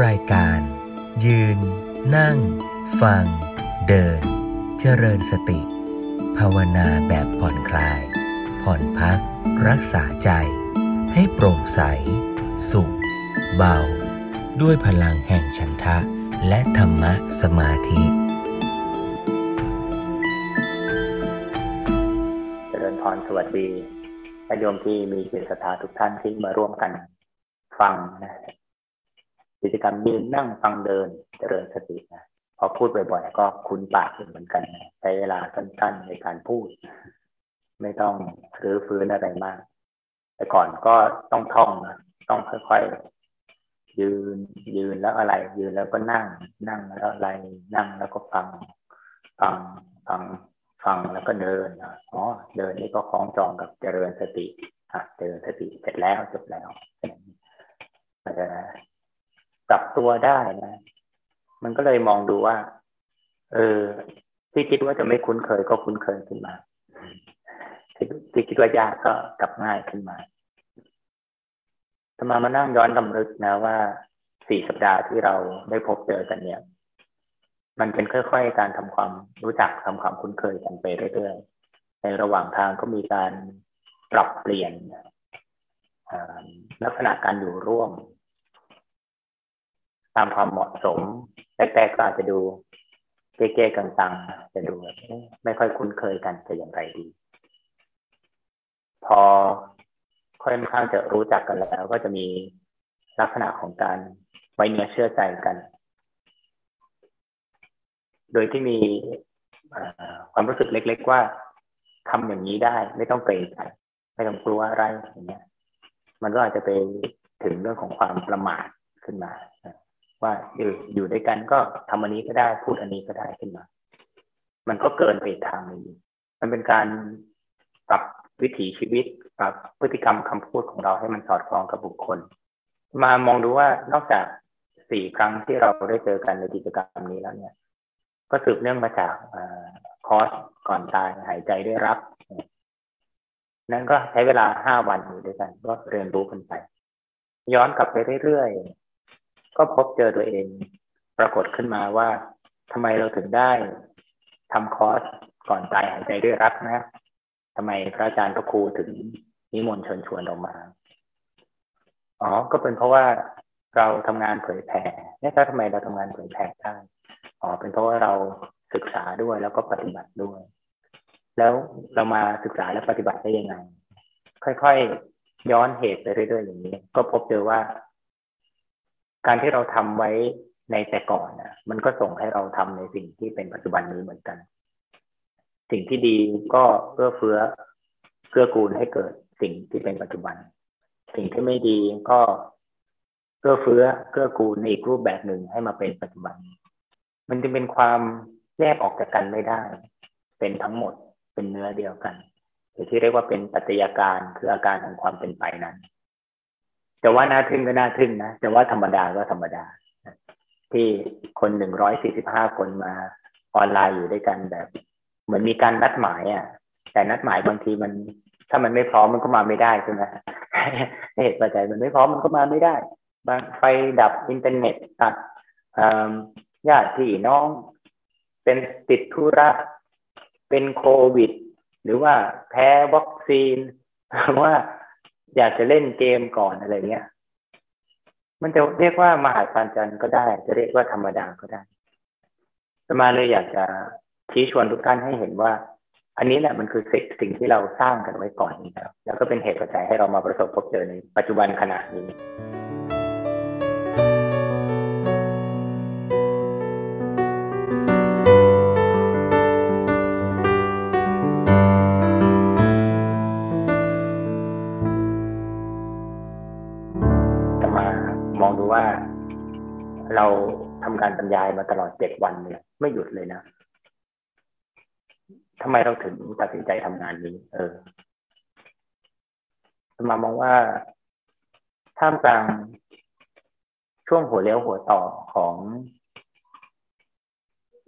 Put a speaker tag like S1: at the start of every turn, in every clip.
S1: รายการ ยืน นั่ง ฟัง เดิน เจริญสติ ภาวนาแบบผ่อนคลาย ผ่อนพัก รักษาใจ ให้โปร่งใส สุข เบา ด้วยพลังแห่งฉันทะ และธรรมะสมาธิ
S2: เจริญพรสวัสดีญาติโยมที่มีจิตศรัทธาทุกท่านที่มาร่วมกันฟังนะ กิจกรรมยืนนั่งฟังเดินเจริญสตินะพอพูดบ่อยๆก็คุ้นปากเหมือนกันนะใช้เวลาสั้นๆในการพูด ไม่ต้องรื้อฟื้นอะไรมาก แต่ก่อนก็ต้องท่องนะต้องค่อยๆยืนยืนแล้วอะไร ยืนแล้วก็นั่ง นั่งแล้วอะไร นั่งแล้วก็ฟัง ฟังฟังฟังแล้วก็เดินอ๋อเดินนี่ก็คล้องจองกับเจริญสติอะเจริญสติเสร็จแล้วจบแล้วมันจะ ปรับตัวได้นะ มันก็เลยมองดูว่า เออ ที่คิดว่าจะไม่คุ้นเคยก็คุ้นเคยขึ้นมาที่คิดว่ายากก็กลับง่ายขึ้นมาสมามานั่งย้อนลำลึกนะว่าสี่สัปดาห์ที่เราได้พบเจอกันเนี่ย มันเป็นค่อยๆการทำความรู้จักทำความคุ้นเคยกันไปเรื่อยๆในระหว่างทางก็มีการปรับเปลี่ยนลักษณะการอยู่ร่วม ตามความเหมาะสมแรกๆก็อาจจะดูเก๊ๆกังๆจะดูไม่ค่อยคุ้นเคยกันจะอย่างไรดี พอค่อยข้างจะรู้จักกันแล้ว ก็จะมีลักษณะของการไว้เนื้อเชื่อใจกัน โดยที่มีความรู้สึกเล็ก ๆ ว่าทำอย่างนี้ได้ ไม่ต้องเกรงใจไม่ต้องกลัวอะไรอย่างเงี้ย มันก็อาจจะไปถึงเรื่องของความประมาทขึ้นมา ว่าอยู่อยู่ด้วยกันก็ทำอันนี้ก็ได้พูดอันนี้ก็ได้ขึ้นมา มันก็เกินไปทางนึงมันเป็นการปรับวิถีชีวิตปรับพฤติกรรมคำพูดของเราให้มันสอดคล้องกับบุคคล มามองดูว่านอกจากสี่ครั้งที่เราได้เจอกันในกิจกรรมนี้แล้วเนี่ย ก็สืบเนื่องมาจากคอร์สก่อนตายหายใจได้รับ นั่นก็ใช้เวลาห้าวันอยู่ด้วยกัน ก็เรียนรู้กันไป ย้อนกลับไปเรื่อย ก็พบเจอตัวเอง ปรากฏขึ้นมาว่าทำไมเราถึงได้ทำคอร์สก่อนตายหายใจด้วยรักนะทำไมพระอาจารย์พระครูถึงนิมนต์เชิญชวนออกมาอ๋อก็เป็นเพราะว่าเราทำงานเผยแผ่เนี่ยถ้าทำไมเราทำงานเผยแผ่ได้อ๋อเป็นเพราะว่าเราศึกษาด้วยแล้วก็ปฏิบัติด้วย แล้วเรามาศึกษาและปฏิบัติได้ยังไง ค่อยๆย้อนเหตุไปเรื่อยๆอย่างนี้ ก็พบเจอว่า การที่เราทำไว้ในแต่ก่อนนะมันก็ส่งให้เราทำในสิ่งที่เป็นปัจจุบันนี้เหมือนกัน สิ่งที่ดีก็เอื้อเฟื้อเกื้อกูลให้เกิดสิ่งที่เป็นปัจจุบัน สิ่งที่ไม่ดีก็เอื้อเฟื้อเกื้อกูลในอีกรูปแบบหนึ่งให้มาเป็นปัจจุบัน มันจะเป็นความแยกออกจากกันไม่ได้ เป็นทั้งหมดเป็นเนื้อเดียวกันหรือที่เรียกว่าเป็นปัจจัยการคืออาการของความเป็นไปนั้น จะว่าน่าทึ่งก็น่าทึ่งนะจะว่าธรรมดาก็ธรรมดา ที่คนหนึ่งร้อยสี่สิบห้าคนมาออนไลน์อยู่ด้วยกันแบบ เหมือนมีการนัดหมายอะ แต่นัดหมายบางทีมัน ถ้ามันไม่พร้อมมันก็มาไม่ได้ใช่ไหมเหตุปัจจัยมันไม่พร้อมมันก็มาไม่ได้ บางไฟดับอินเทอร์เน็ตตัดญาติพี่น้อง เป็นติดธุระ เป็นโควิด หรือว่าแพ้วัคซีนว่า อยากจะเล่นเกมก่อนอะไรเงี้ย มันจะเรียกว่ามหาปัญจันก็ได้ จะเรียกว่าธรรมดาก็ได้สมาเลยอยากจะชี้ชวนทุกท่านให้เห็นว่า อันนี้แหละมันคือสิ่งสิ่งที่เราสร้างกันไว้ก่อนแล้วแล้วก็เป็นเหตุปัจจัยให้เรามาประสบพบเจอในปัจจุบันขณะนี้ รยายมาตลอดเจ็ดวันเนี่ย ไม่หยุดเลยนะทำไมเราถึงตัดสินใจทำงานนี้ เออมามองว่าท่ามกลางช่วงหัวเลี้ยวหัวต่อของ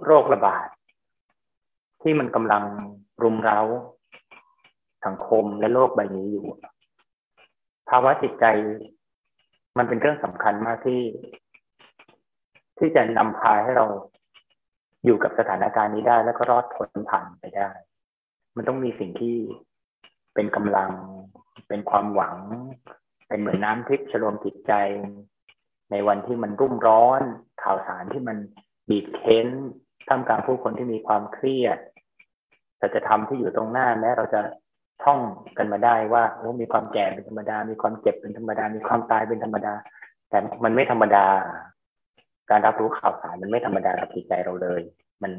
S2: โรคระบาด ที่มันกำลังรุมเร้าสังคมและโลกใบนี้อยู่ ภาวะจิตใจมันเป็นเรื่องสำคัญมากที่ ที่จะนำพาให้เราอยู่กับสถานการณ์นี้ได้ แล้วก็รอดพ้นผ่านไปได้ มันต้องมีสิ่งที่เป็นกำลัง เป็นความหวัง เป็นเหมือนน้ำทิพย์ชโลมจิตใจ ในวันที่มันรุ่มร้อน ข่าวสารที่มันบีบเค้นท่ามกลางผู้คนที่มีความเครียดสัจธรรมที่อยู่ตรงหน้าแม้เราจะท่องกันมาได้ว่าโอ้มีความแก่เป็นธรรมดา มีความเจ็บเป็นธรรมดา มีความตายเป็นธรรมดา แต่มันไม่ธรรมดา การรับรู้ข่าวสารมันไม่ธรรมดากับจิตใจเราเลย มัน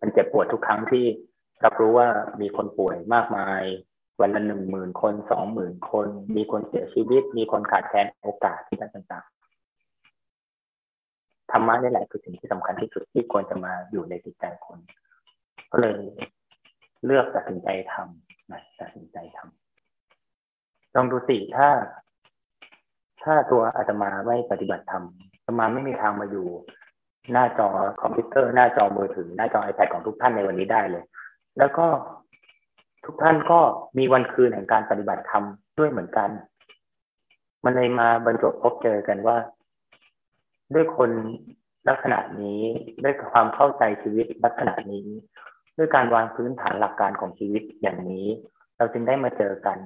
S2: มันเจ็บปวดทุกครั้งที่รับรู้ว่ามีคนป่วยมากมาย วันละหนึ่งหมื่นคนสองหมื่นคน มีคนเสียชีวิต มีคนขาดแคลนโอกาสที่ต่างๆธรรมะนี่แหละคือสิ่งที่สำคัญที่สุดที่ควรจะมาอยู่ในจิตใจคน ก็เลยเลือกตัดสินใจทำนะตัดสินใจทำลองดูสิถ้า ถ้าตัวอาตมาไม่ปฏิบัติธรรม อาตมาไม่มีทางมาอยู่ หน้าจอคอมพิวเตอร์ หน้าจอมือถือ หน้าจอ iPad ของทุกท่านในวันนี้ได้เลย แล้วก็ทุกท่านก็มีวันคืนแห่งการปฏิบัติธรรมด้วยเหมือนกัน มันเลยมาบรรจบพบเจอกันว่า ด้วยคนลักษณะนี้ด้วยความเข้าใจชีวิตลักษณะนี้ ด้วยการวางพื้นฐานหลักการของชีวิตอย่างนี้ เราจึงได้มาเจอกัน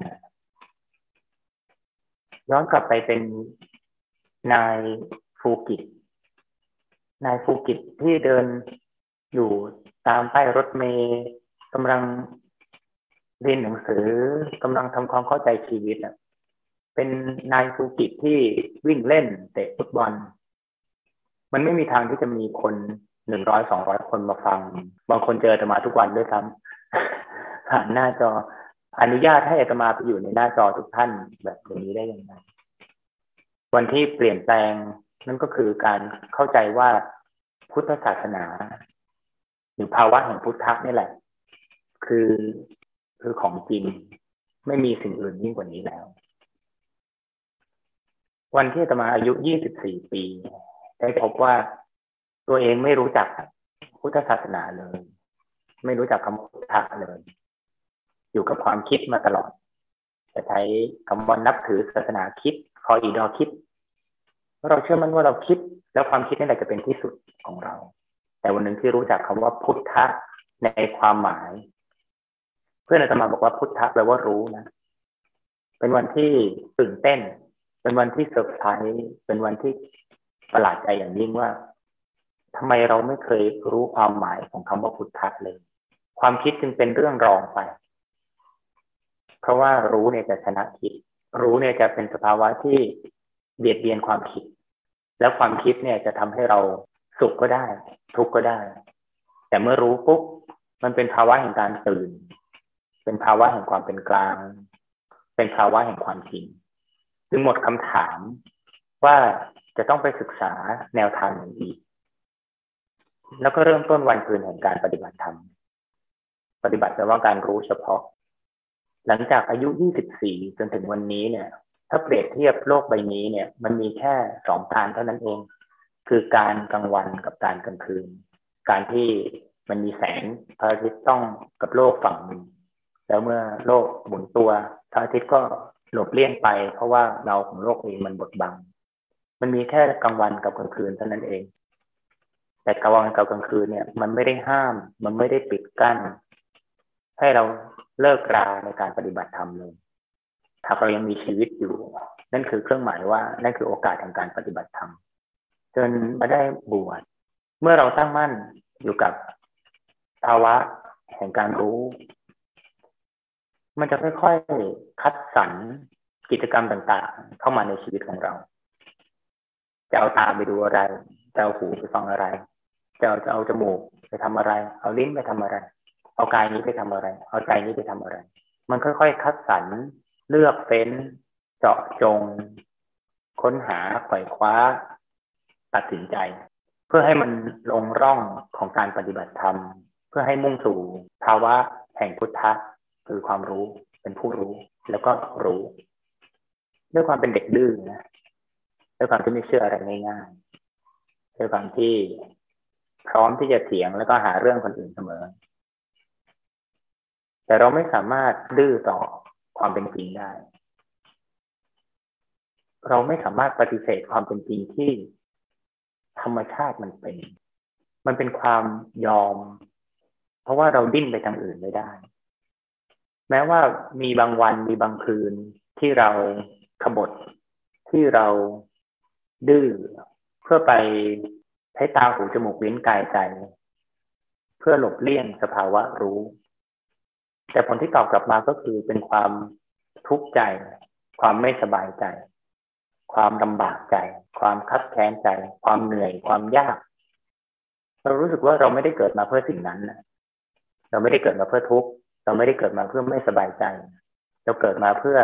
S2: ย้อนกลับไปเป็นนาย ฟูกิตนายฟูกิตที่เดินอยู่ตามป้ายรถเมย์กำลังเรียนหนังสือกำลังทำความเข้าใจชีวิตอะเป็นนายฟูกิตที่วิ่งเล่นเตะฟุตบอล มันไม่มีทางที่จะมีคนหนึ่งร้อยสองร้อยคนมาฟัง บางคนเจออาตมาทุกวันด้วยซ้ำผ่านหน้าจออนุญาตให้อาตมาไปอยู่ในหน้าจอทุกท่านแบบนี้ได้ยังไงวันที่เปลี่ยนแปลง นั่นก็คือการเข้าใจว่าพุทธศาสนา หรือภาวะแห่งพุทธะนี่แหละ คือคือของจริงไม่มีสิ่งอื่นยิ่งกว่านี้แล้ว วันที่ตมาอายุยี่สิบสี่ปี ได้พบว่าตัวเองไม่รู้จักพุทธศาสนาเลย ไม่รู้จักคำพุทธะเลย อยู่กับความคิดมาตลอด จะใช้คำว่านับถือศาสนาคิด คอยอีดอคิด เราเชื่อมั่นว่าเราคิด แล้วความคิดนี่แหละจะเป็นที่สุดของเรา แต่วันหนึ่งที่รู้จักคำว่าพุทธะในความหมาย เพื่อนอาตมาบอกว่าพุทธะแปลว่ารู้นะ เป็นวันที่ตื่นเต้น เป็นวันที่เซอร์ไพรส์เป็นวันที่ประหลาดใจอย่างยิ่งว่าทำไมเราไม่เคยรู้ความหมายของคำว่าพุทธะเลย ความคิดจึงเป็นเรื่องรองไป เพราะว่ารู้เนี่ยจะชนะคิด รู้เนี่ยจะเป็นสภาวะที่ เบียดเบียนความคิด แล้วความคิดเนี่ยจะทำให้เราสุขก็ได้ ทุกข์ก็ได้ แต่เมื่อรู้ปุ๊บมันเป็นภาวะแห่งการตื่น เป็นภาวะแห่งความเป็นกลาง เป็นภาวะแห่งความจริงจึงหมดคำถามว่าจะต้องไปศึกษาแนวทางอย่างอีก แล้วก็เริ่มต้นวันคืนแห่งการปฏิบัติธรรม ปฏิบัติแปลว่าการรู้เฉพาะ หลังจากอายุ 24 จนถึงวันนี้เนี่ย ถ้าเปรียบเทียบโลกใบนี้เนี่ย มันมีแค่สองการเท่านั้นเอง คือการกลางวันกับการกลางคืน การที่มันมีแสงพระอาทิตย์ต้องกับโลกฝั่งหนึ่งแล้วเมื่อโลกหมุนตัวพระอาทิตย์ก็หลบเลี่ยงไป เพราะว่าเราของโลกเองมันบดบัง มันมีแค่กลางวันกับกลางคืนเท่านั้นเอง แต่กลางวันกับกลางคืนเนี่ย มันไม่ได้ห้าม มันไม่ได้ปิดกั้น ให้เราเลิกราในการปฏิบัติธรรมเลย ถ้าเรายังมีชีวิตอยู่ นั่นคือเครื่องหมายว่านั่นคือโอกาสทางการปฏิบัติธรรมจนมาได้บวชเมื่อเราตั้งมั่นอยู่กับภาวะแห่งการรู้ มันจะค่อยๆคัดสรรกิจกรรมต่างๆ เข้ามาในชีวิตของเรา จะเอาตาไปดูอะไร จะเอาหูไปฟังอะไร จะเอาจะเอาจมูกไปทำอะไร เอาลิ้นไปทำอะไร เอากายนี้ไปทำอะไร เอาใจนี้ไปทำอะไร มันค่อยๆคัดสรร เลือกเฟ้นเจาะจง ค้นหาไขว่คว้า ตัดสินใจ เพื่อให้มันลงร่องของการปฏิบัติธรรม เพื่อให้มุ่งสู่ภาวะแห่งพุทธะคือความรู้เป็นผู้รู้แล้วก็รู้ด้วยความเป็นเด็กดื้อนะด้วยความที่ไม่เชื่ออะไรง่ายๆด้วยความที่พร้อมที่จะเถียงแล้วก็หาเรื่องคนอื่นเสมอ แต่เราไม่สามารถดื้อต่อ ความเป็นจริงได้ เราไม่สามารถปฏิเสธความเป็นจริงที่ธรรมชาติมันเป็น มันเป็นความยอม เพราะว่าเราดิ้นไปทางอื่นไม่ได้ แม้ว่ามีบางวันมีบางคืนที่เราขบฏที่เราดื้อเพื่อไปใช้ตาหูจมูกลิ้นกายใจ เพื่อหลบเลี่ยงสภาวะรู้ แต่ผลที่ตอบกลับมาก็คือเป็นความทุกข์ใจ ความไม่สบายใจ ความลำบากใจ ความคับแค้นใจ ความเหนื่อย ความยาก เรารู้สึกว่าเราไม่ได้เกิดมาเพื่อสิ่งนั้นเราไม่ได้เกิดมาเพื่อทุกข์เราไม่ได้เกิดมาเพื่อไม่สบายใจ เราเกิดมาเพื่อ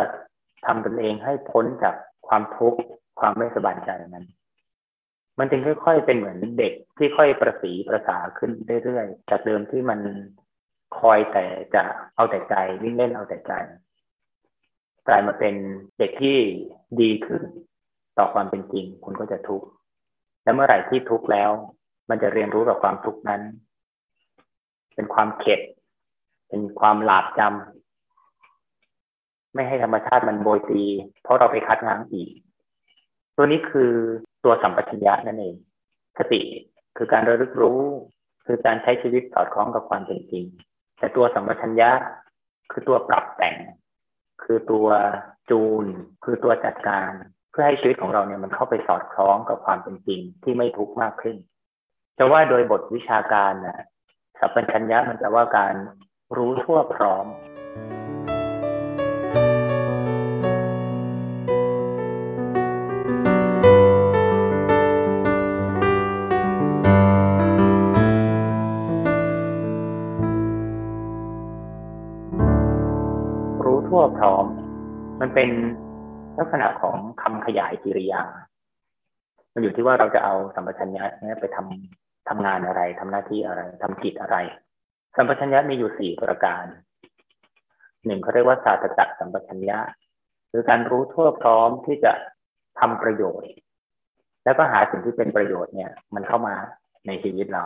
S2: ทำตนเองให้พ้นจากความทุกข์ความไม่สบายใจนั้น มันจึงค่อย ๆ เป็นเหมือนเด็กที่ค่อยประสีประสาขึ้นเรื่อยๆจากเดิมที่มัน คอยแต่จะเอาแต่ใจวิ่งเล่นเอาแต่ใจกลายมาเป็นเด็กที่ดีขึ้นต่อความเป็นจริง คุณก็จะทุกข์และเมื่อไหร่ที่ทุกข์แล้ว มันจะเรียนรู้กับความทุกข์นั้น เป็นความเข็ด เป็นความหลาบจำไม่ให้ธรรมชาติมันโบยตี เพราะเราไปคัดง้างอีก ตัวนี้คือตัวสัมปชัญญะนั่นเองสติคือการระลึกรู้ คือการใช้ชีวิตสอดคล้องกับความเป็นจริง แต่ตัวสัมปชัญญะคือตัวปรับแต่ง คือตัวจูน คือตัวจัดการ เพื่อให้ชีวิตของเราเนี่ยมันเข้าไปสอดคล้องกับความเป็นจริงที่ไม่ทุกข์มากขึ้นจะว่าโดยบทวิชาการนะสัพพัญญะมันจะว่าการรู้ทั่วพร้อม เป็นลักษณะของคำขยายกิริยา มันอยู่ที่ว่าเราจะเอาสัมปชัญญะนี้ไปทำทำงานอะไรทำหน้าที่อะไรทำกิจอะไร สัมปชัญญะมีอยู่สี่ประการ หนึ่งเขาเรียกว่าศาสตร์จักสัมปชัญญะคือการรู้ทั่วพร้อมที่จะทำประโยชน์ แล้วก็หาสิ่งที่เป็นประโยชน์เนี่ย มันเข้ามาในชีวิตเรา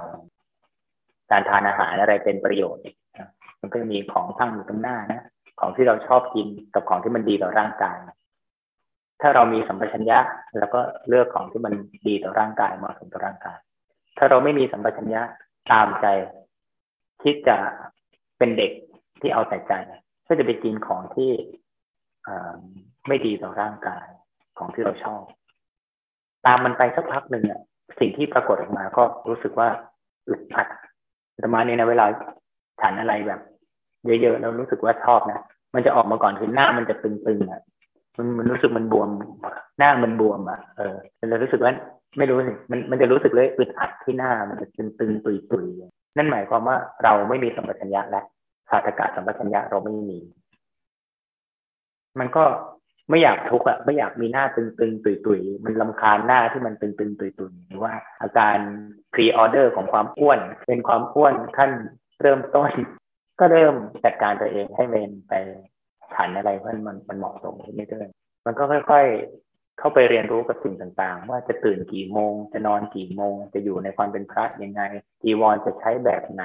S2: การทานอาหารอะไรเป็นประโยชน์มันก็มีของตั้งอยู่ตรงหน้านะ ของที่เราชอบกินกับของที่มันดีต่อร่างกาย ถ้าเรามีสัมปชัญญะแล้วก็เลือกของที่มันดีต่อร่างกายเหมาะสมต่อร่างกาย ถ้าเราไม่มีสัมปชัญญะตามใจคิดจะเป็นเด็กที่เอาแต่ใจ ก็จะไปกินของที่ไม่ดีต่อร่างกายของที่เราชอบ ตามมันไปสักพักหนึ่งอะสิ่งที่ปรากฏออกมาก็รู้สึกว่าอึดอัดประมาณนี้นะเวลาฉันอะไรแบบ เยอะๆแล้วรู้สึกว่าชอบนะมันจะออกมาก่อนคือหน้ามันจะตึงๆอะมันมันรู้สึกมันบวม หน้ามันบวมอะเออมันจะรู้สึกว่าไม่รู้สิมันมันจะรู้สึกเลยอึดอัดที่หน้ามันจะตึงๆตุยๆนั่นหมายความว่าเราไม่มีสัมปชัญญะและสาธกะสัมปชัญญะเราไม่มี มันก็ไม่อยากทุกข์อะไม่อยากมีหน้าตึงๆตุยๆมันลำคาญหน้าที่มันตึงๆตุยๆหรือว่าอาการพรีออเดอร์ของความอ้วน เป็นความอ้วนขั้นเริ่มต้น ก็เริ่มจัดการตัวเองให้เมนไปฉันอะไรเพื่อนมันมันเหมาะสมไม่เรื่อยๆมันก็ค่อย ๆ เข้าไปเรียนรู้กับสิ่งต่างๆ ว่าจะตื่นกี่โมง จะนอนกี่โมง จะอยู่ในความเป็นพระยังไงจีวรจะใช้แบบไหน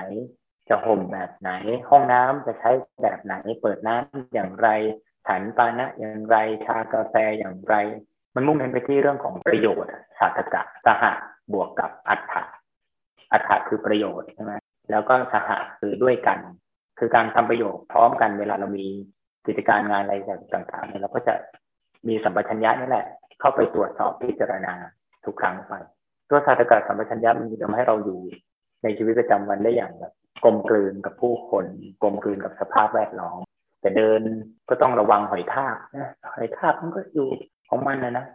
S2: จะห่มแบบไหน ห้องน้ำจะใช้แบบไหน เปิดน้ำอย่างไรฉันปานะอย่างไรชากาแฟอย่างไร มันมุ่งเน้นไปที่เรื่องของประโยชน์สาธกะสหะบวกกับอัฏฐะอัฏฐะคือประโยชน์ใช่ไหมแล้วก็สหะคือด้วยกัน คือการทำประโยชน์พร้อมกันเวลาเรามีกิจการงานอะไรต่างๆเนี่ยเราก็จะมีสัมปชัญญะนี่แหละ เข้าไปตรวจสอบพิจารณาทุกครั้งไปตัวสาธกะสัมปชัญญะมันจะทำให้เราอยู่ในชีวิตประจำวันได้อย่างแบบกลมกลืนกับผู้คนกลมกลืนกับสภาพแวดล้อมแต่เดินก็ต้องระวังหอยทากนะหอยทากมันก็อยู่ของมันนะนะ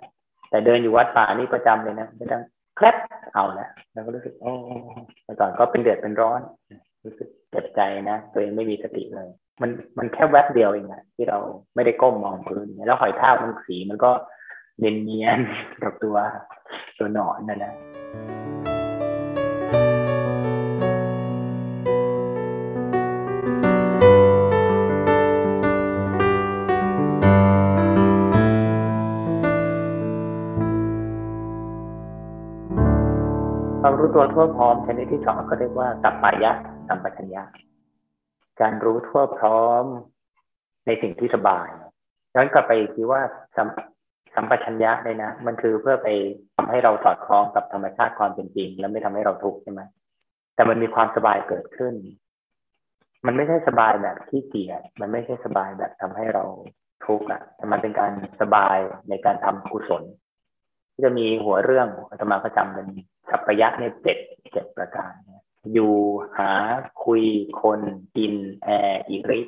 S2: แต่เดินอยู่วัดป่านี่ประจำเลยนะไม่ต้องแคลบเอาละแล้วก็รู้สึกโอ้แต่ก่อนก็เป็นเดือดเป็นร้อน รู้สึกเจ็บใจนะ ตัวเองไม่มีสติเลย มันมันแค่แวบเดียวเองอะที่เราไม่ได้ก้มมองพื้น แล้วหอยทากมันสีมันก็เนียนเนียนกับตัวตัวหนอนนะนะความรู้ตัวทั่วพร้อมชนิดที่สองก็เรียกว่าสัพปายะ สัมปชัญญะการรู้ทั่วพร้อมในสิ่งที่สบายย้อนกลับไปที่ว่าสัมปชัญญะเลยนะมันคือเพื่อไปทำให้เราสอดคล้องกับธรรมชาติความเป็นจริง แล้วไม่ทำให้เราทุกข์ใช่ไหมแต่มันมีความสบายเกิดขึ้น มันไม่ใช่สบายแบบขี้เกียจมันไม่ใช่สบายแบบทำให้เราทุกข์อะแต่มันเป็นการสบายในการทำกุศลที่จะมีหัวเรื่องอาตมาก็จำเป็นสัพยะเนี่ยเจ็ดเจ็ดประการ อยู่หาคุยคนกินแอร์อิริ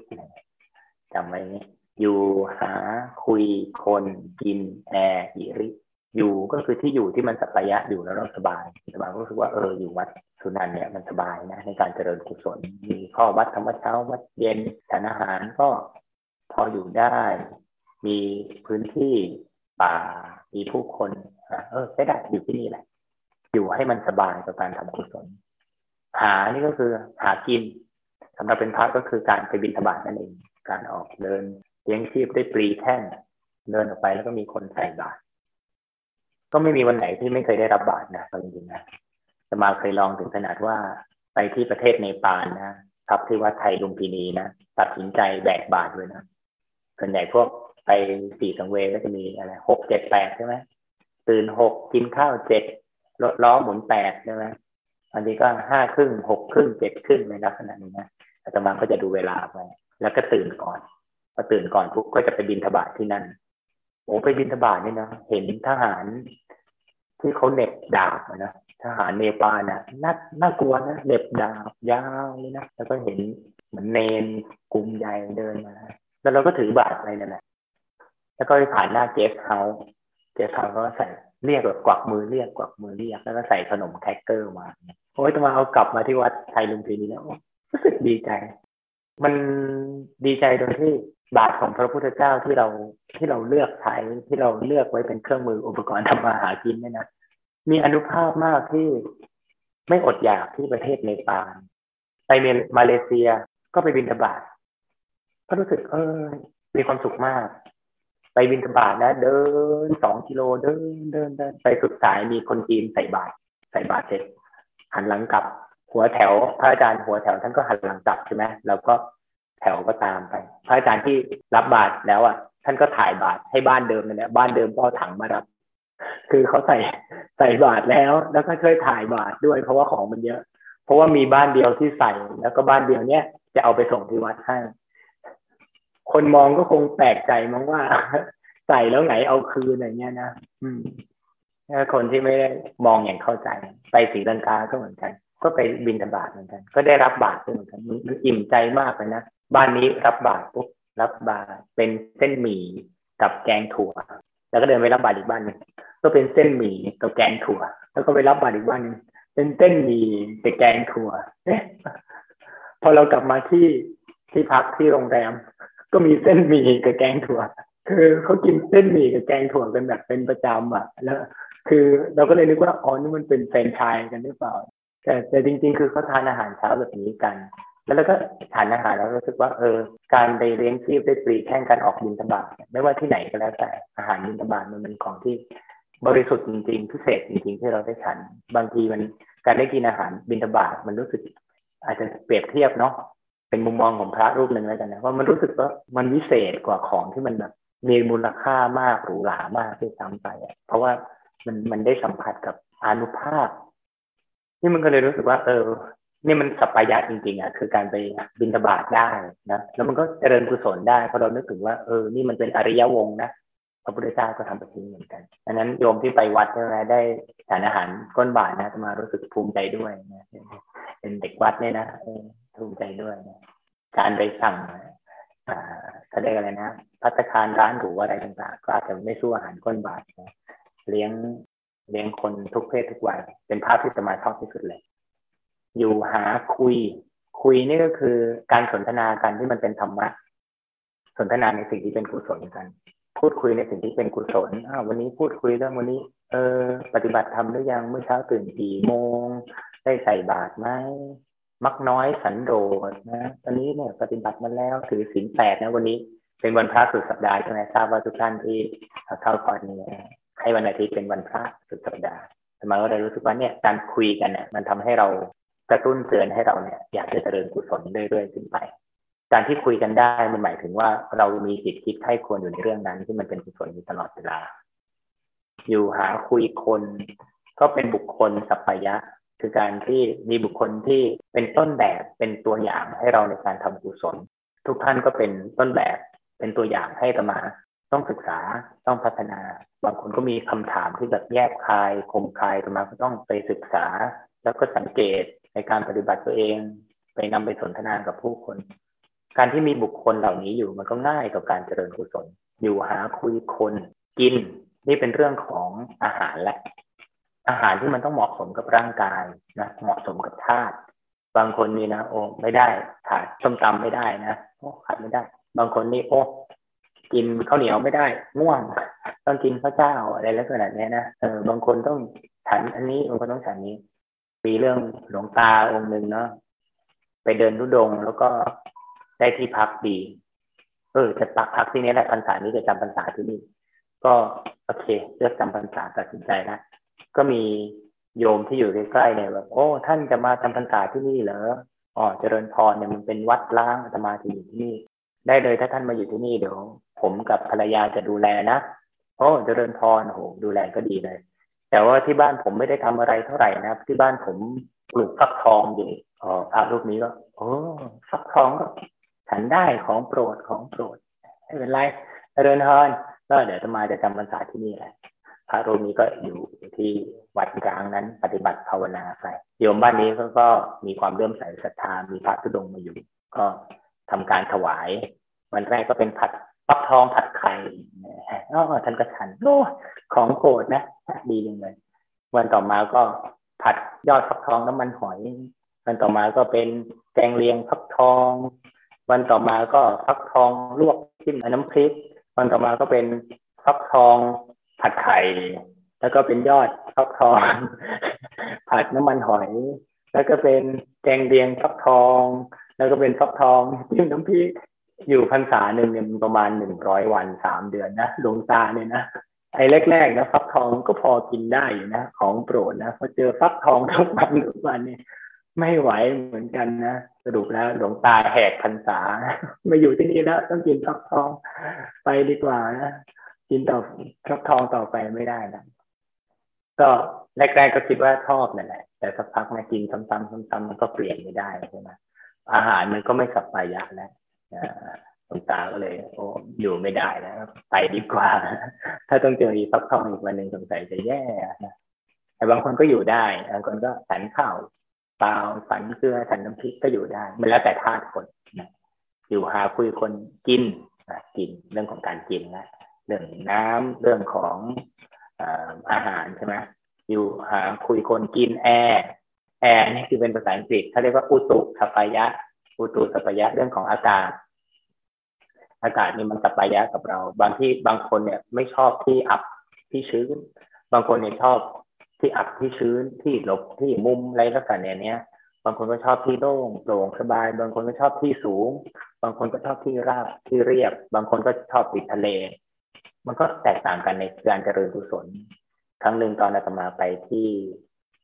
S2: จำไว้อยู่หาคุยคนกินแอร์อิริอยู่ก็คือที่อยู่ที่มันสัปปายะอยู่แล้วเราสบายสบายก็รู้สึกว่าเอออยู่วัดสุนันเนี่ยมันสบายนะในการเจริญกุศลมีข้อวัตรทำเช้าวัตรเย็นทานอาหารก็พออยู่ได้ มีพื้นที่ป่ามีผู้คนเออใช้ได้อยู่ที่นี่แหละ อยู่ให้มันสบายกับการทำกุศล หานี่ก็คือหากินสำหรับเป็นพระก็คือการไปบินธบาตนั่นเอง การออกเดินเลี้ยงชีพได้ปรีแท่งเดินออกไปแล้วก็มีคนใส่บาตรก็ไม่มีวันไหนที่ไม่เคยได้รับบาตรนะจริงๆนะจะมาเคยลองถึงขนาดว่าไปที่ประเทศเนปาลนะครับที่วัดไทยลุมพินีนะตัดสินใจแบกบาตรเลยนะส่วนใหญ่พวกไปสี่สังเวก็จะมีอะไรหกเจ็ดแปดใช่ไหมตื่นหกกินข้าวเจ็ดรถล้อหมุนแปดใช่ไหม อันนี้ก็ห้าครึ่งหกครึ่งเจ็ดครึ่งในลักษณะนี้นะอาตมาก็จะดูเวลาไปแล้วก็ตื่นก่อนพอตื่นก่อนปุ๊บก็จะไปบินทบาทที่นั่นโอ้ไปบินทบาทนี่นะเห็นทหารที่เขาเน็บดาบนะทหารเนปาลนะน่าน่ากลัวนะเน็บดาบยาวเลยนะแล้วก็เห็นเหมือนเนนกลุ่มใหญ่เดินมาแล้วเราก็ถือบาทไปนั่นแหละแล้วก็ไปผ่านหน้าเจฟเฮาเจฟเฮาก็ใส่เรียกแบบกวักมือเรียกกวักมือเรียกแล้วก็ใส่ขนมแคคเกอร์มา โอ้ยจะมาเอากลับมาที่วัดไทยลุงพีนี้แล้วรู้สึกดีใจ มันดีใจตรงที่บาทของพระพุทธเจ้าที่เราที่เราเลือกใช้ที่เราเลือกไว้เป็นเครื่องมืออุปกรณ์ทำมาหากินเนี่ยนะมีอนุภาพมากที่ไม่อดอยากที่ประเทศเนปาลไปมาเลเซียก็ไปบินทบาทก็รู้สึก เออ มีความสุขมาก ไปบินทบาทนะ เดินสองกิโลเดินเดินเดินไปสุดสายมีคนจีนใส่บาตใส่บาตเสร็จ หันหลังกลับ หัวแถว พระอาจารย์หัวแถวท่านก็หันหลังกลับใช่ไหมแล้วก็แถวก็ตามไป พระอาจารย์ที่รับบาตรแล้วอะ ท่านก็ถ่ายบาตรให้บ้านเดิมนั่นแหละบ้านเดิมก็ถังมารับ คือเขาใส่ใส่บาตรแล้ว แล้วก็ช่วยถ่ายบาตรด้วยเพราะว่าของมันเยอะ เพราะว่ามีบ้านเดียวที่ใส่แล้วก็บ้านเดียวเนี้ยจะเอาไปส่งที่วัดให้ คนมองก็คงแปลกใจมองว่า ใส่แล้วไหนเอาคืนอะไรเงี้ยนะอืม ถ้าคนที่ไม่ได้มองอย่างเข้าใจ ไปสีลังกาก็เหมือนกัน ก็ไปบินบาทเหมือนกัน ก็ได้รับบาทเหมือนกันมันอิ่มใจมากเลยนะบ้านนี้รับบาทปุ๊บรับบาทเป็นเส้นหมี่กับแกงถั่ว แล้วก็เดินไปรับบาทอีกบ้านหนึ่งก็เป็นเส้นหมี่กับแกงถั่ว แล้วก็ไปรับบาทอีกบ้านหนึ่งเป็นเส้นหมี่กับแกงถั่วพอเรากลับมาที่ที่พักที่โรงแรม ก็มีเส้นหมี่กับแกงถั่ว คือเขากินเส้นหมี่กับแกงถั่วกันแบบเป็นประจำอะ แล้ว คือเราก็เลยนึกว่าอ๋อนี่มันเป็นแฟนชายกันหรือเปล่า แต่แต่จริง ๆ คือเขาทานอาหารเช้าแบบนี้กัน แล้วเราก็ทานอาหารแล้วรู้สึกว่าเออ การไปเลี้ยงชีพได้ปรีแข่งการออกบินตบาทไม่ว่าที่ไหนก็แล้วแต่อาหารบินตบาทมันเป็นของที่บริสุทธิ์จริงๆพิเศษจริงๆ ที่เราได้ฉัน บางทีมันการได้กินอาหารบินตบาทมันรู้สึก อาจจะเปรียบเทียบเนาะเป็นมุมมองของพระรูปหนึ่งแล้วกันนะว่ามันรู้สึกว่ามันวิเศษกว่าของที่มันแบบมีมูลค่ามากหรูหรามากที่ซ้ำไปเพราะว่า มันมันได้สัมผัสกับอนุภาพ นี่มันก็เลยรู้สึกว่า เออ นี่มันสัพพยะจริงๆอะคือการไปบินทบาทได้นะแล้วมันก็เจริญกุศลได้เพราะเรานึกถึงว่าเออนี่มันเป็นอริยวงนะพระพุทธเจ้าก็ทำแบบนี้เหมือนกันดังนั้นโยมที่ไปวัดใช่ไหมได้ทานอาหารก้นบาทนะจะมารู้สึกภูมิใจด้วยนะเป็นเด็กวัดเนี่ยนะภูมิใจด้วยนะการไปสั่งเขาเรียกอะไรนะพัตคารร้านหรูอะไรต่างๆ ก็อาจจะไม่สู้อาหารก้นบาท เลี้ยงเลี้ยงคนทุกเพศทุกวัยเป็นภาพที่สมาชอบที่สุดเลย อยู่หาคุย คุยนี่ก็คือการสนทนากันที่มันเป็นธรรมะ สนทนาในสิ่งที่เป็นกุศลกัน พูดคุยในสิ่งที่เป็นกุศลอ้าววันนี้พูดคุยเรื่องวันนี้ เออ ปฏิบัติทำหรือยังเมื่อเช้าตื่นกี่โมง ได้ใส่บาตรไหมมักน้อยสันโดษนะตอนนี้เนี่ยปฏิบัติมาแล้วถือศีลแปดนะวันนี้เป็นวันพระสุดสัปดาห์ใช่ไหมทราบว่าทุกท่านที่เข้าคอร์สนี้ ให้วันอาทิตย์เป็นวันพระสุดสัปดาห์สมาก็ได้รู้สึกว่าเนี่ยการคุยกันเนี่ยมันทำให้เรากระตุ้นเตือนให้เราเนี่ยอยากจะเจริญกุศลเรื่อยๆขึ้นไป การที่คุยกันได้มันหมายถึงว่าเรามีจิตคิดให้ควรอยู่ในเรื่องนั้นที่มันเป็นกุศลอยู่ตลอดเวลา อยู่หาคุยคน ก็เป็นบุคคลสัพพยะ คือการที่มีบุคคลที่เป็นต้นแบบเป็นตัวอย่างให้เราในการทำกุศล ทุกท่านก็เป็นต้นแบบเป็นตัวอย่างให้ตมา ต้องศึกษาต้องพัฒนา บางคนก็มีคำถามที่แบบแยกคายคมคายตมาก็ต้องไปศึกษา แล้วก็สังเกตในการปฏิบัติตัวเอง ไปนำไปสนทนากับผู้คน การที่มีบุคคลเหล่านี้อยู่มันก็ง่ายต่อการเจริญกุศล อยู่หาคุยคนกิน นี่เป็นเรื่องของอาหารแหละ อาหารที่มันต้องเหมาะสมกับร่างกายนะเหมาะสมกับธาตุบางคนนี่นะโอ้ไม่ได้ขาดส้มตำไม่ได้นะโอ้ขาดไม่ได้ บางคนนี่โอ้ กินข้าวเหนียวไม่ได้ง่วง ต้องกินข้าวเจ้าอะไรลักษณะนี้นะเออบางคนต้องฉันอันนี้บางคนต้องฉันนี้ มีเรื่องหลวงตาองค์หนึ่งเนาะไปเดินทุดงแล้วก็ได้ที่พักดีเออจะปักพักที่นี้แหละพรรษานี้จะจำพรรษาที่นี่ ก็โอเคเลือกจำพรรษาตัดสินใจแล้วก็มีโยมที่อยู่ใกล้ๆเนี่ยแบบโอ้ ท่านจะมาจำพรรษาที่นี่เหรออ๋อเจริญพรเนี่ยมันเป็นวัดล้างจะมาที่นี่ ได้เลยถ้าท่านมาอยู่ที่นี่เดี๋ยว ผมกับภรรยาจะดูแลนะโอ้เจริญพรโอ้โหดูแลก็ดีเลย แต่ว่าที่บ้านผมไม่ได้ทำอะไรเท่าไหร่นะที่บ้านผมปลูกฟักทองอยู่อ๋อพระรูปนี้ก็โอ้ฟักทองก็ฉันได้ของโปรดของโปรดไม่เป็นไรเจริญพรก็เดี๋ยวจะมาจะจำพรรษาที่นี่แหละพระรูปนี้ก็อยู่ที่วัดกลางนั้น ปฏิบัติภาวนาไปโยมบ้านนี้เขาก็มีความเริ่มใส่ศรัทธามีพระธุดงมาอยู่ ก็ทำการถวาย วันแรกก็เป็นผัด ฟักทองผัดไข่อ๋อท่านก็ฉันโอ้ของโปรดนะ ดีจริงเลย วันต่อมาก็ผัดยอดฟักทองน้ำมันหอย วันต่อมาก็เป็นแกงเลียงฟักทอง วันต่อมาก็ฟักทองลวกจิ้มน้ำพริก วันต่อมาก็เป็นฟักทองผัดไข่ แล้วก็เป็นยอดฟักทอง ผัดน้ำมันหอย แล้วก็เป็นแกงเลียงฟักทอง แล้วก็เป็นฟักทองจิ้มน้ำพริก อยู่พรรษาหนึ่งเนี่ยประมาณหนึ่งร้อยวันสามเดือนนะหลวงตาเนี่ยนะไอ้แรกๆนะฟักทองก็พอกินได้อยู่นะ ของโปรดนะพอเจอฟักทองทุกวันทุกวันเนี่ยไม่ไหวเหมือนกันนะสรุปแล้วหลวงตาแหกพรรษามาอยู่ที่นี่แล้ว ต้องกินฟักทองไปดีกว่านะกินต่อฟักทองต่อไปไม่ได้นะก็แรกๆก็คิดว่าชอบนั่นแหละ แต่สักพักมากินซ้ำๆซ้ำๆมันก็เปลี่ยนไม่ได้ใช่ไหมอาหารมันก็ไม่สับปายะแล้ว หลวงตาก็เลยโอ้อยู่ไม่ได้แล้วไปดีกว่า ถ้าต้องเจออีฟักทองอีกวันหนึ่งสงสัยจะแย่นะแต่บางคนก็อยู่ได้บางคนก็ฉันข้าวเปล่าฉันเกลือฉันน้ำพริกก็อยู่ได้มันแล้วแต่ธาตุคนนะอยู่หาคุยคนกินกินเรื่องของการกินนะเรื่องน้ำเรื่องของอาหารใช่ไหมอยู่หาคุยคนกิน air air นี่คือเป็นภาษาอังกฤษเขาเรียกว่าอุตุสัปปายะ อุตุสัปปายะเรื่องของอากาศ อากาศนี่มันสัปปายะกับเรา บางที่บางคนเนี่ยไม่ชอบที่อับที่ชื้น บางคนเนี่ยชอบที่อับที่ชื้นที่หลบที่มุมอะไรลักษณะเนี้ย บางคนก็ชอบที่โล่งโปร่งสบาย บางคนก็ชอบที่สูง บางคนก็ชอบที่ราบที่เรียบ บางคนก็ชอบติดทะเล มันก็แตกต่างกันในการเจริญกุศลครั้งหนึ่งตอนอาตมาไปที่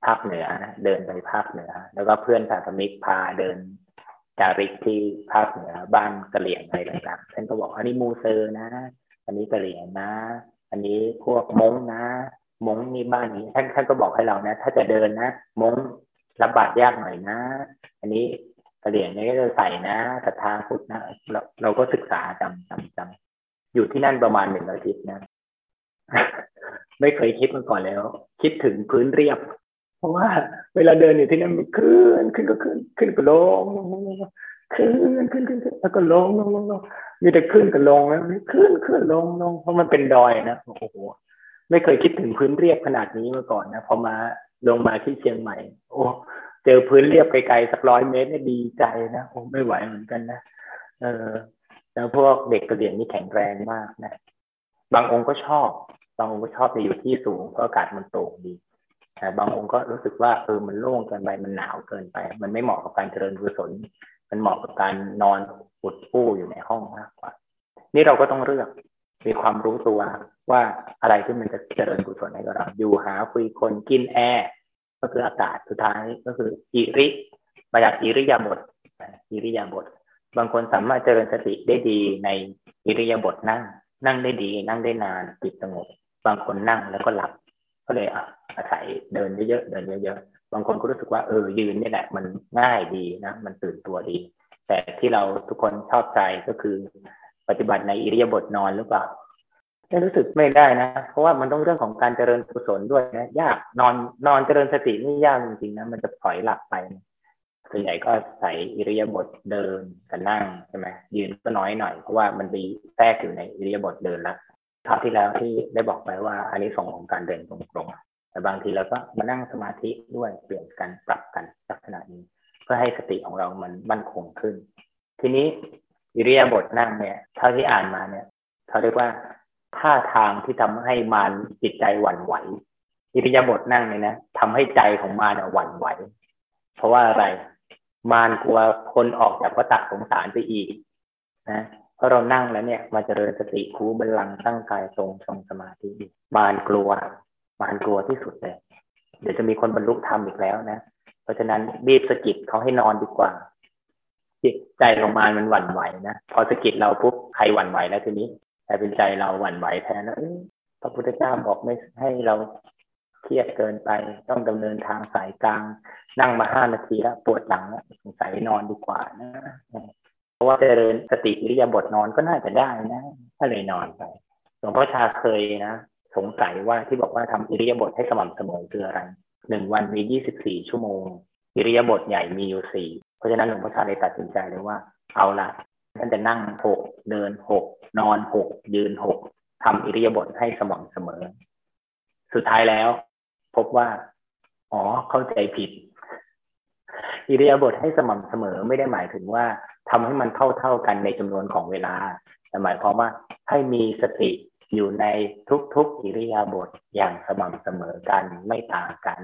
S2: ภาคเหนือนะเดินไปภาคเหนือ แล้วก็เพื่อนสาธมิกพาเดิน จาริกที่ภาคเหนือบ้านกะเหลี่ยงอะไรต่างๆท่านก็บอกอันนี้มูเซอร์นะ อันนี้กะเหลี่ยงนะ อันนี้พวกมงนะมงนี่บ้านนี้ท่านท่านก็บอกให้เรานะ ถ้าจะเดินนะมงรับบาดยากหน่อยนะ อันนี้กะเหลี่ยงนี่ก็จะใส่นะแต่ทาพุทธนะเราเราก็ศึกษาจำจำจำอยู่ที่นั่นประมาณหนึ่งอาทิตย์นะ ไม่เคยคิดมาก่อนแล้ว คิดถึงพื้นเรียบ เพราะว่าเวลาเดินอยู่ที่นั่นมันขึ้นขึ้นก็ขึ้น ขึ้นก็ลงขึ้นขึ้นขึ้นขึ้นแล้วก็ลงลงลงลงมีแต่ขึ้นกับลงแล้วขึ้นขึ้นลงลงเพราะมันเป็นดอยนะโอ้โหไม่เคยคิดถึงพื้นเรียบขนาดนี้มาก่อนนะพอมาลงมาที่เชียงใหม่ โอ้เจอพื้นเรียบไกลๆสักร้อยเมตรเนี่ยดีใจนะโอ้ไม่ไหวเหมือนกันนะเออแล้วพวกเด็กกระเดียงนี่แข็งแรงมากนะ บางองค์ก็ชอบ บางองค์ก็ชอบในอยู่ที่สูงเพราะอากาศมันโปร่งดี แต่บางองค์ก็รู้สึกว่าเออมันโล่งเกินไปมันหนาวเกินไป มันไม่เหมาะกับการเจริญกุศลมันเหมาะกับการนอนอุดปู้อยู่ในห้องมากกว่า นี่เราก็ต้องเลือกมีความรู้ตัวว่าอะไรที่มันจะเจริญกุศลให้กับเราอยู่หาคุยคนกินแอร์ก็คืออากาศสุดท้ายก็คืออิริมาจากอิริยาบถอิริยาบถบางคนสามารถเจริญสติได้ดีในอิริยาบถนั่ง นั่งได้ดี นั่งได้นานจิตสงบบางคนนั่งแล้วก็หลับ ก็เลยอะอาศัยเดินเยอะๆเดินเยอะๆบางคนก็รู้สึกว่าเออยืนนี่แหละ มันง่ายดีนะมันตื่นตัวดี แต่ที่เราทุกคนชอบใจก็คือ ปฏิบัติในอิริยาบถนอนหรือเปล่าไม่รู้สึกไม่ได้นะ เพราะว่ามันต้องเรื่องของการเจริญกุศลด้วยนะยากนอนนอนเจริญสตินี่ยากจริงๆนะมันจะปล่อยหลับไปส่วนใหญ่ก็ใส่อิริยาบถเดินกับนั่งใช่ไหมยืนก็น้อยหน่อยเพราะว่ามันมีแทรกอยู่ในอิริยาบถเดินละ คราวที่แล้วที่ได้บอกไปว่าอันนี้ส่งของการเดินตรงๆแต่บางทีเราก็มานั่งสมาธิด้วยเปลี่ยนกันปรับกันลักษณะนี้ เพื่อให้สติของเรามันมั่นคงขึ้น ทีนี้อิริยาบถนั่งเนี่ยเท่าที่อ่านมาเนี่ยเขาเรียกว่าท่าทางที่ทำให้มารจิตใจหวั่นไหวอิริยาบถนั่งเนี่ยนะทำให้ใจของมารหวั่นไหว เพราะว่าอะไรมารกลัวคนออกจากวัฏสงสารไปอีกนะ เพราะเรานั่งแล้วเนี่ย มาเจริญสติคูบัลลังตั้งกายทรงทรงสมาธิมารกลัวมารกลัวที่สุดเลย เดี๋ยวจะมีคนบรรลุธรรมอีกแล้วนะ เพราะฉะนั้นบีบสกิดเขาให้นอนดีกว่า จิตใจของมารมันหวั่นไหวนะ พอสกิดเราปุ๊บใครหวั่นไหวแล้วทีนี้ แต่เป็นใจเราหวั่นไหวแทนแล้วพระพุทธเจ้าบอกไม่ให้เราเครียดเกินไป ต้องดำเนินทางสายกลาง นั่งมาห้านาทีแล้วปวดหลังแล้วสงสัยนอนดีกว่านะ เพราะว่าเจริญสติอิริยาบถนอนก็น่าจะได้นะถ้าเลยนอนไปหลวงพ่อชาเคยนะ สงสัยว่าที่บอกว่าทำอิริยาบถให้สม่ำเสมอคืออะไรหนึ่งวันมียี่สิบสี่ชั่วโมง อิริยาบถใหญ่มีอยู่สี่เพราะฉะนั้นหลวงพ่อชาเลยตัดสินใจเลยว่า เอาละท่านจะนั่งหกเดินหกนอนหกยืนหกทำอิริยาบถให้สม่ำเสมอ สุดท้ายแล้ว พบว่า อ๋อเข้าใจผิด อิริยาบถให้สม่ำเสมอไม่ได้หมายถึงว่า ทำให้มันเท่าเท่ากันในจำนวนของเวลาแต่หมายความว่าให้มีสติอยู่ในทุกๆอิริยาบถอย่างสม่ำเสมอกันไม่ต่างกัน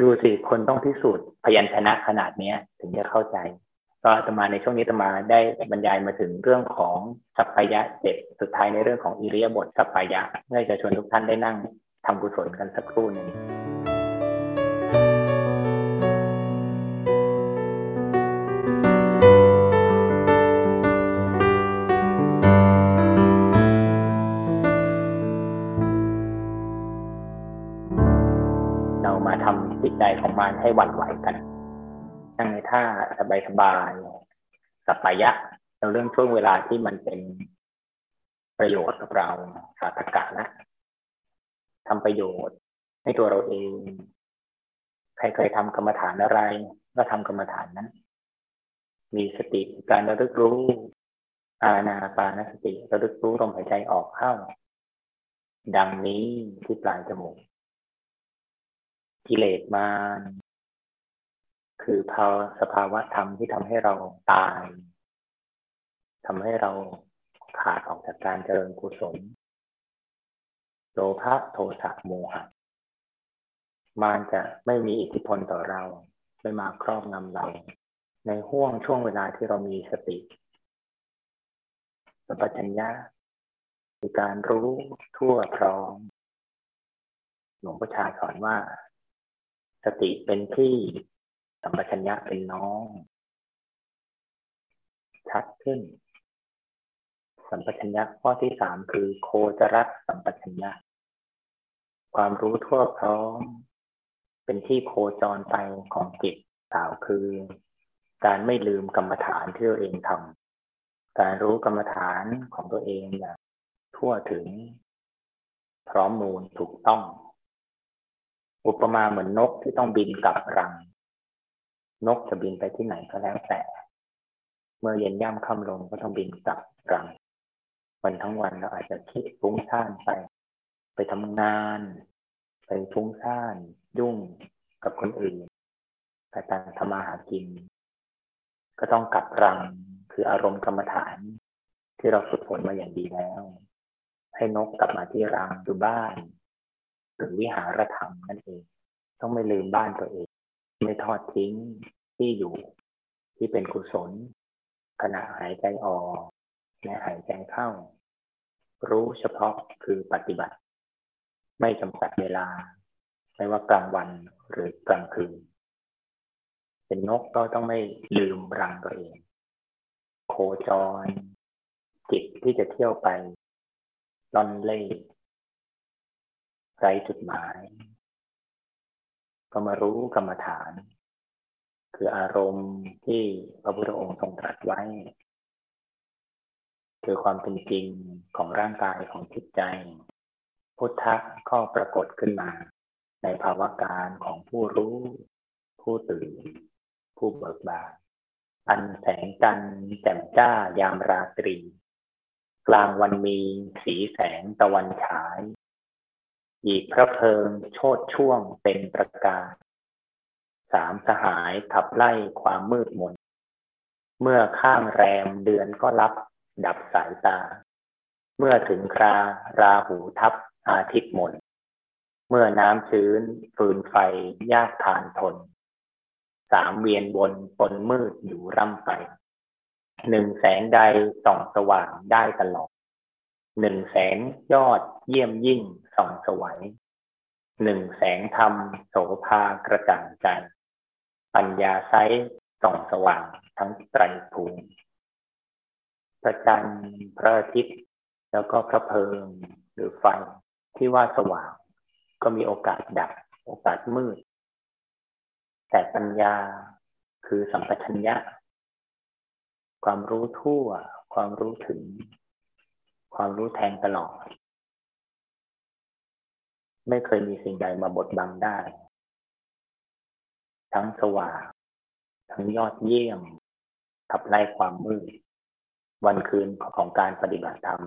S2: ดูสิคนต้องพิสูจน์พยัญชนะขนาดนี้ถึงจะเข้าใจ ก็ตมาในช่วงนี้ตมาได้บรรยายมาถึงเรื่องของสัพพยะเจ็ดสุดท้ายในเรื่องของอิริยาบถสัพพยะเพื่อจะชวนทุกท่านได้นั่งทำกุศลกันสักครู่หนึ่ง ตใจของมันให้หวั่นไหวกันนั่งในท่าสบายสบายสัปยะเราเรื่องช่วงเวลาที่มันเป็นประโยชน์กับเราสาธกะนะทำประโยชน์ให้ตัวเราเอง ใครเคยทำกรรมฐานอะไร ก็ทำกรรมฐานนั้น มีสติการระลึกรู้ อาณาปานสติระลึกรู้ลมหายใจออกเข้า ดังนี้ที่ปลายจมูก กิเลสมานคือภาวสภาวะธรรมที่ทำให้เราตายทำให้เราขาดออกจากการเจริญกุศลโลภะโทสะโมหะมันจะไม่มีอิทธิพลต่อเรา ไม่มาครอบงำเรา ในห่วงช่วงเวลาที่เรามีสติสัมปชัญญะคือการรู้ทั่วพร้อมหลวงพ่อชาสอนว่า สติเป็นที่สัมปชัญญะเป็นน้อง ชัดขึ้น สัมปชัญญะข้อที่สามคือโคจรสัมปชัญญะ ความรู้ทั่วพร้อม เป็นที่โคจรไปของจิตกล่าวคือ การไม่ลืมกรรมฐานที่ตัวเองทำการรู้กรรมฐานของตัวเองอย่างทั่วถึง พร้อมมูลถูกต้อง อุปมาเหมือนนกที่ต้องบินกลับรัง นกจะบินไปที่ไหนก็แล้วแต่ เมื่อเย็นย่ำค่ำลงก็ต้องบินกลับรัง วันทั้งวันเราอาจจะคิดฟุ้งซ่านไป ไปทำงาน ไปฟุ้งซ่าน ยุ่งกับคนอื่นไปตามธรรมาหากิน ก็ต้องกลับรังคืออารมณ์กรรมฐาน ที่เราฝึกฝนมาอย่างดีแล้ว ให้นกกลับมาที่รังคือบ้าน หรือวิหารธรรมนั่นเอง ต้องไม่ลืมบ้านตัวเอง ไม่ทอดทิ้งที่อยู่ที่เป็นกุศล ขณะหายใจออกและหายใจเข้า รู้เฉพาะคือปฏิบัติ ไม่จำกัดเวลา ไม่ว่ากลางวันหรือกลางคืน เป็นนกก็ต้องไม่ลืมรังตัวเอง โคจร จิตที่จะเที่ยวไปลอนเล่ ไร้จุดหมาย ก็มารู้กรรมฐาน คืออารมณ์ที่พระพุทธองค์ทรงตรัสไว้ คือความเป็นจริงของร่างกายของจิตใจ พุทธะก็ปรากฏขึ้นมา ในภาวะการของผู้รู้ ผู้ตื่น ผู้เบิกบานอันแสงจันทร์แจ่มจ้ายามราตรี กลางวันมีสีแสงตะวันฉาย อีกพระเพลิงโชดช่วงเป็นประกาศสามสหายขับไล่ความมืดมน เมื่อข้างแรมเดือนก็รับดับสายตา เมื่อถึงคราราหูทับอาทิตย์มน เมื่อน้ำชื้นฟืนไฟยากทานทน สามเวียนวนปนมืดอยู่ร่ำไป หนึ่งแสงใดส่องสว่างได้ตลอด หนึ่งแสงยอดเยี่ยมยิ่งส่องสวัยหนึ่งแสงธรรมโสภากระจ่างใจ ปัญญาไซส่องสว่างทั้งไตรภูมิพระจันทร์พระอาทิตย์ แล้วก็พระเพลิงหรือไฟที่ว่าสว่าง ก็มีโอกาสดับ โอกาสมืด แต่ปัญญาคือสัมปชัญญะ ความรู้ทั่ว ความรู้ถึง ความรู้แทงตลอด ไม่เคยมีสิ่งใดมาบดบังได้ ทั้งสว่างทั้งยอดเยี่ยมขับไล่ความมืด วันคืนของการปฏิบัติธรรม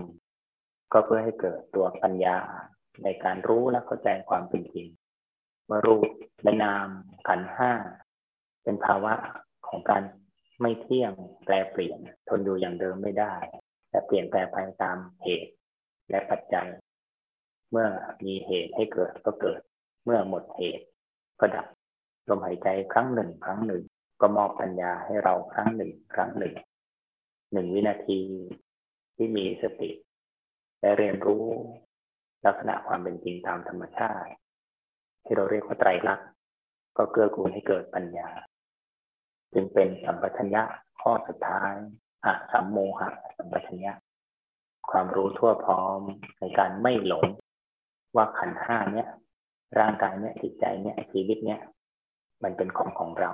S2: ก็เพื่อให้เกิดตัวปัญญาในการรู้และเข้าใจความเป็นจริงว่ารูปและนามขันห้า เป็นภาวะของการไม่เที่ยงแปรเปลี่ยน ทนอยู่อย่างเดิมไม่ได้ แต่เปลี่ยนแปลงไปตามเหตุ และปัจจัย เมื่อมีเหตุให้เกิดก็เกิด เมื่อหมดเหตุก็ดับลมหายใจครั้งหนึ่ง ครั้งหนึ่ง ก็มอบปัญญาให้เราครั้งหนึ่ง ครั้งหนึ่ง หนึ่งวินาทีที่มีสติและเรียนรู้ลักษณะความเป็นจริงตามธรรมชาติ ที่เราเรียกว่าไตรลักษณ์ก็เกื้อกูลให้เกิดปัญญา จึงเป็นสัมปชัญญะข้อสุดท้าย อะสัมโมหะสัมปชัญญะความรู้ทั่วพร้อมในการไม่หลง ว่าขันห้าเนี้ยร่างกายเนี้ยจิตใจเนี้ยชีวิตเนี้ยมันเป็นของของเรา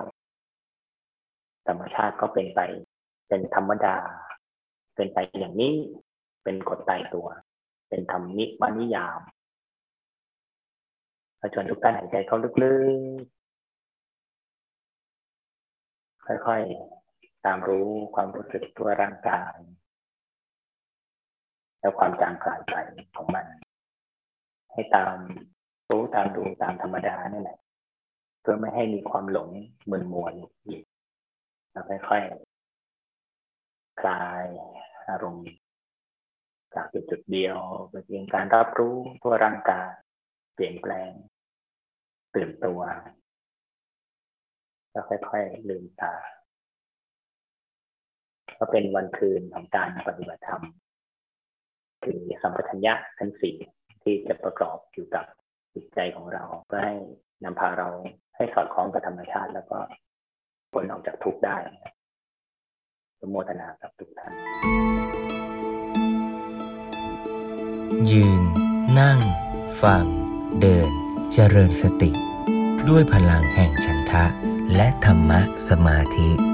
S2: ธรรมชาติก็เป็นไป เป็นธรรมดา เป็นไปอย่างนี้ เป็นกฎตายตัว เป็นธรรมนิมนิยามเราชวนทุกท่านหายใจเข้าลึกๆ ค่อยๆ ตามรู้ความรู้สึกตัวร่างกาย แล้วความจางคลายไปของมัน ให้ตามรู้ตามดูตามธรรมดานี่แหละเพื่อไม่ให้มีความหลงมึนมัวอีกเราค่อยๆคลายอารมณ์จากจุดจุดเดียวไปเพียงการรับรู้ตัวร่างกายเปลี่ยนแปลง ตื่นตัว แล้วค่อยๆลืมตา ก็เป็นวันคืนของการปฏิบัติธรรม คือสัมปชัญญะทั้งสี่ที่จะประกอบอยู่กับจิตใจของเรา เพื่อให้นำพาเราให้สอดคล้องกับธรรมชาติ แล้วก็ผลออกจากทุกข์ได้สมโมทนากับทุกท่าน
S1: ยืน นั่ง ฟัง เดิน เจริญสติ ด้วยพลังแห่งฉันทะ และธรรมะสมาธิ